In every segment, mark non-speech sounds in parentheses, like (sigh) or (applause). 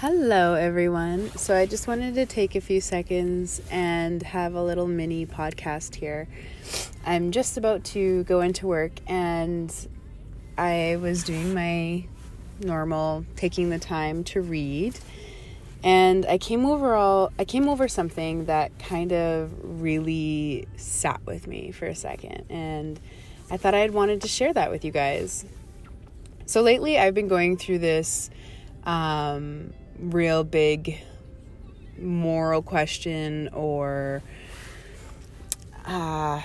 Hello, everyone. So, I just wanted to take a few seconds and have a little mini podcast here. I'm just about to go into work, and I was doing my normal taking the time to read. And I came over all I came over something that kind of really sat with me for a second and I thought I'd wanted to share that with you guys. So lately I've been going through this um, real big moral question or uh,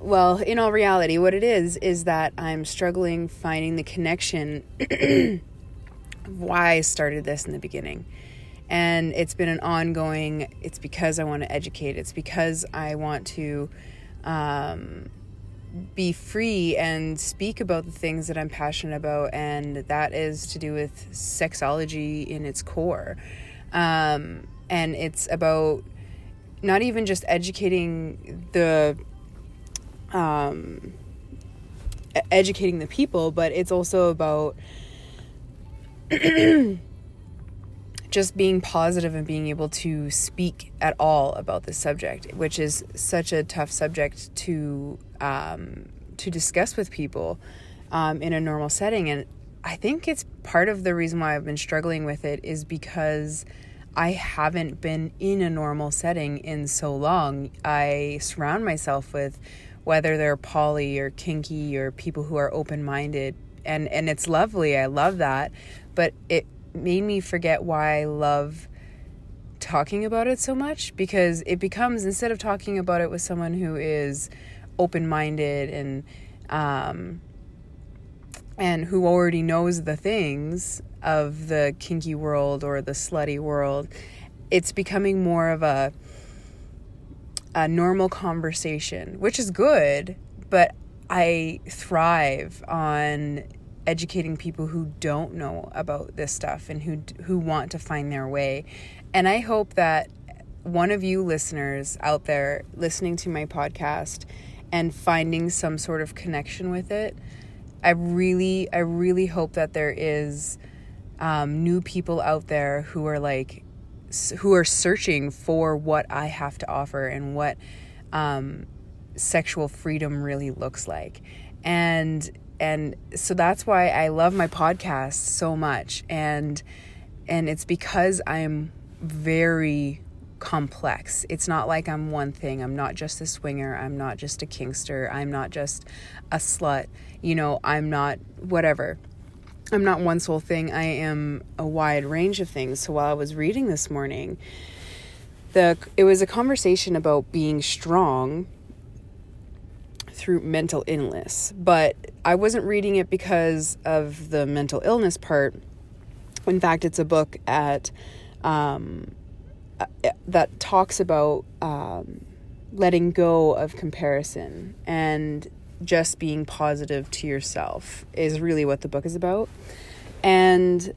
well in all reality what it is is that i'm struggling finding the connection why i started this in the beginning. And it's been an ongoing it's because i want to educate. It's because i want to um, be free and speak about the things that I'm passionate about, and that is to do with sexology in its core. Um, and it's about not even just educating the um, educating the people, but it's also about (clears throat) just being positive and being able to speak at all about this subject, which is such a tough subject to um, to discuss with people um, in a normal setting. And I think it's part of the reason why I've been struggling with it is because I haven't been in a normal setting in so long. I surround myself with whether they're poly or kinky or people who are open minded and and it's lovely. I love that, but it made me forget why I love talking about it so much because it becomes instead of talking about it with someone who is open minded and um, and who already knows the things of the kinky world or the slutty world, it's becoming more of a a normal conversation, which is good, but I thrive on educating people who don't know about this stuff and who who want to find their way. And I hope that one of you listeners out there listening to my podcast and finding some sort of connection with it. I really, I really hope that there is um, new people out there who are like, who are searching for what I have to offer and what um, sexual freedom really looks like. And and so that's why I love my podcast so much and and it's because I'm very complex. It's not like I'm one thing. I'm not just a swinger. I'm not just a kinkster. I'm not just a slut. You know, I'm not whatever. I'm not one sole thing. I am a wide range of things. So while I was reading this morning, the it was a conversation about being strong through mental illness, but I wasn't reading it because of the mental illness part. In fact, it's a book at um, that talks about um, letting go of comparison and just being positive to yourself is really what the book is about. And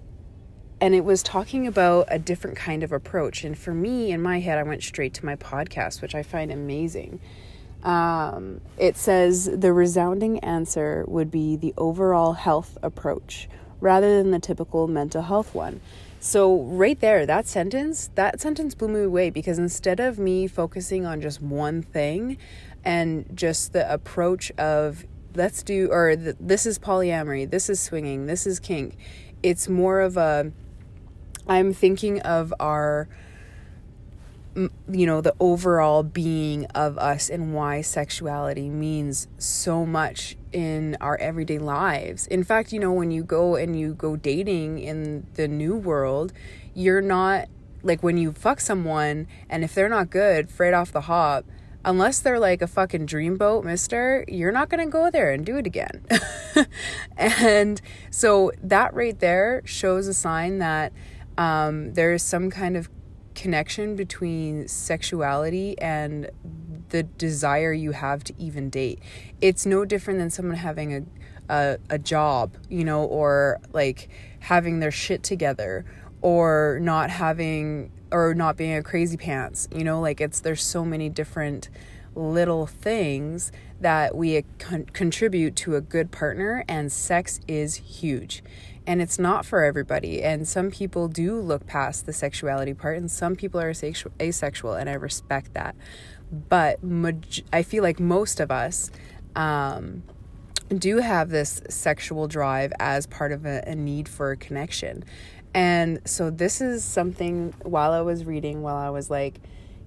and it was talking about a different kind of approach. And for me in my head i went straight to my podcast which i find amazing. Um, it says the resounding answer would be the overall health approach rather than the typical mental health one so, right there, that sentence, that sentence blew me away because instead of me focusing on just one thing and just the approach of let's do, or this is polyamory, this is swinging, this is kink, it's more of a, I'm thinking of our you know, the overall being of us and why sexuality means so much in our everyday lives. In fact, you know, when you go and you go dating in the new world, you're not like when you fuck someone and if they're not good, right off the hop, unless they're like a fucking dreamboat mister, you're not going to go there and do it again. (laughs) and so that right there shows a sign that um, there's some kind of connection between sexuality and the desire you have to even date. It's no different than someone having a a, a job, you know, or like having their shit together or not having or not being a crazy pants, you know, like it's there's so many different little things that we con- contribute to a good partner and sex is huge and it's not for everybody. And some people do look past the sexuality part and some people are asexual and i respect that. But i feel like most of us um, do have this sexual drive as part of a, a need for a connection. And so this is something while i was reading while i was like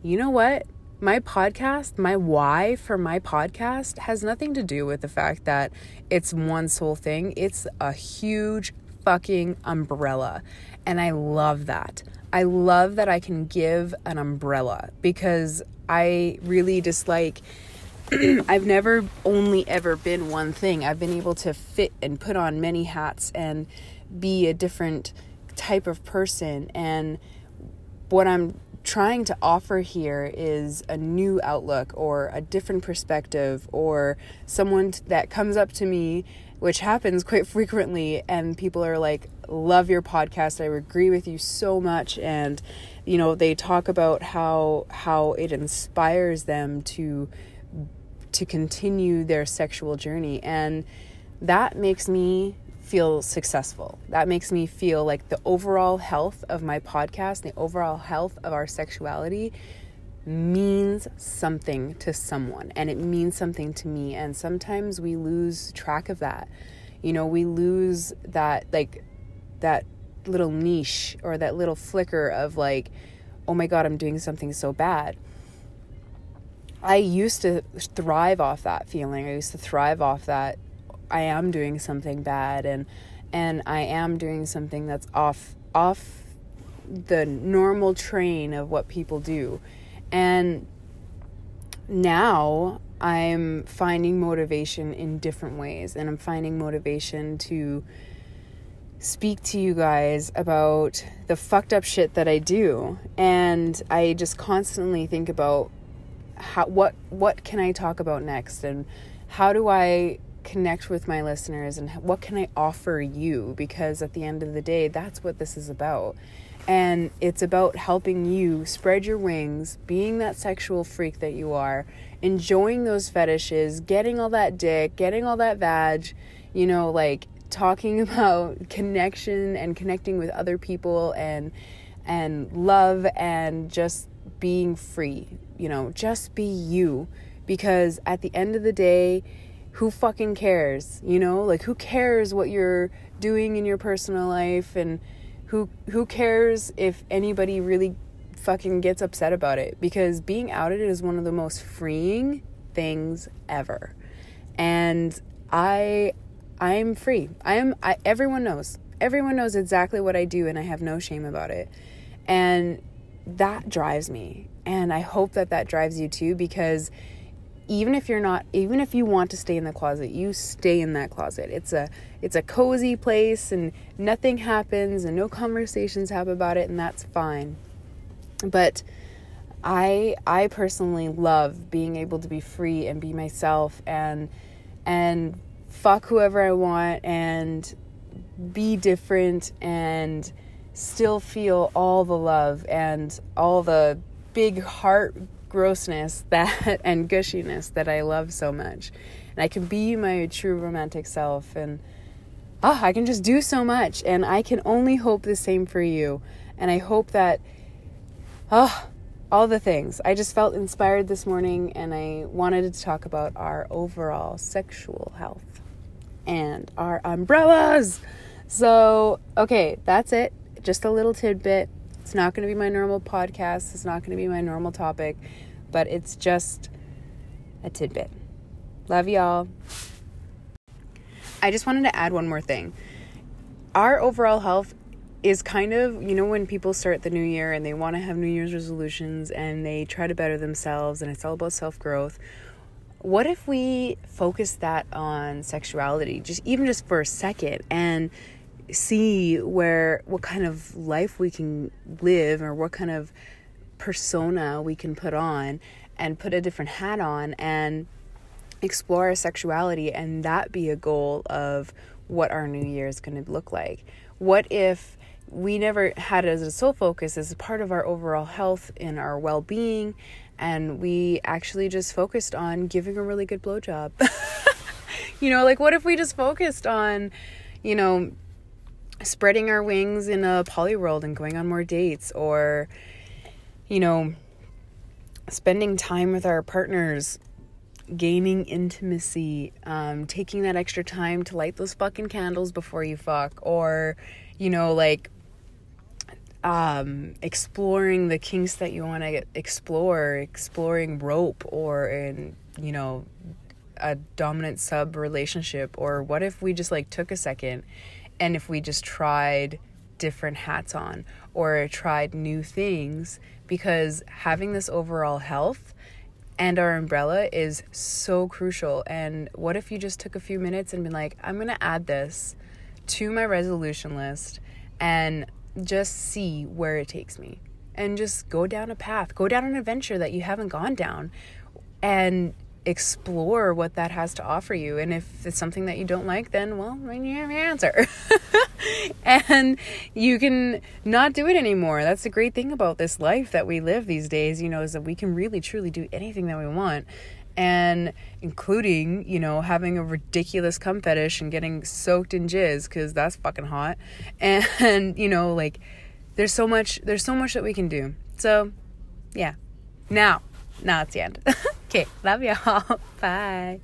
you know what? My podcast, my why for my podcast has nothing to do with the fact that it's one sole thing. It's a huge fucking umbrella. And I love that. I love that I can give an umbrella because I really dislike. (clears throat) I've never only ever been one thing. I've been able to fit and put on many hats and be a different type of person. And what I'm trying to offer here is a new outlook or a different perspective or someone that comes up to me which happens quite frequently and people are like love your podcast. I agree with you so much. And you know they talk about how how it inspires them to to continue their sexual journey. And that makes me feel successful. That makes me feel like the overall health of my podcast, the overall health of our sexuality means something to someone and it means something to me. And sometimes we lose track of that. You know, we lose that, like, that little niche or that little flicker of, like, oh my God, I'm doing something so bad. I used to thrive off that feeling. I used to thrive off that I am doing something bad and and I am doing something that's off off the normal train of what people do. And now I'm finding motivation in different ways. And I'm finding motivation to speak to you guys about the fucked up shit that I do. And I just constantly think about how what what can I talk about next? And how do I connect with my listeners and what can I offer you because at the end of the day that's what this is about. And it's about helping you spread your wings, being that sexual freak that you are, enjoying those fetishes, getting all that dick, getting all that vag, you know, like talking (laughs) about connection and connecting with other people and and love and just being free, you know, just be you because at the end of the day, who fucking cares? You know, like who cares what you're doing in your personal life and who who cares if anybody really fucking gets upset about it because being outed is one of the most freeing things ever. And I I'm free. I am I, everyone knows. Everyone knows exactly what I do and I have no shame about it. And that drives me. And I hope that that drives you too because even if you're not even if you want to stay in the closet you stay in that closet. It's a it's a cozy place and nothing happens and no conversations happen about it and that's fine. But i i personally love being able to be free and be myself and and fuck whoever i want and be different and still feel all the love and all the big heart grossness (laughs) that and gushiness that I love so much. And I can be my true romantic self and oh, I can just do so much and I can only hope the same for you. And I hope that oh, all the things. I just felt inspired this morning and I wanted to talk about our overall sexual health and our umbrellas. So, okay, that's it. Just a little tidbit. It's not going to be my normal podcast. It's not going to be my normal topic, but it's just a tidbit. Love y'all. I just wanted to add one more thing. Our overall health is kind of, you know, when people start the new year and they want to have New Year's resolutions and they try to better themselves and it's all about self growth. What if we focus that on sexuality, just even just for a second, and see where what kind of life we can live or what kind of persona we can put on and put a different hat on and explore our sexuality and that be a goal of what our new year is going to look like. What if we never had it as a sole focus as a part of our overall health and our well-being and we actually just focused on giving a really good blowjob? (laughs) You know like what if we just focused on you know spreading our wings in a poly world and going on more dates or you know spending time with our partners gaining intimacy um, taking that extra time to light those fucking candles before you fuck or you know like um, exploring the kinks that you want to explore exploring rope or in you know a dominant sub relationship or what if we just like took a second and if we just tried different hats on or tried new things because having this overall health and our umbrella is so crucial. And what if you just took a few minutes and been like i'm going to add this to my resolution list and just see where it takes me and just go down a path. Go down an adventure that you haven't gone down. And explore what that has to offer you. And if it's something that you don't like, then, well, then you have your answer. (laughs) and you can not do it anymore. That's the great thing about this life that we live these days, you know, is that we can really truly do anything that we want. And including, you know, having a ridiculous cum fetish and getting soaked in jizz because that's fucking hot. And, (laughs) and, you know, like, there's so much, there's so much that we can do. So, yeah. Now, now it's the end. (laughs) okay, love y'all. (laughs) Bye.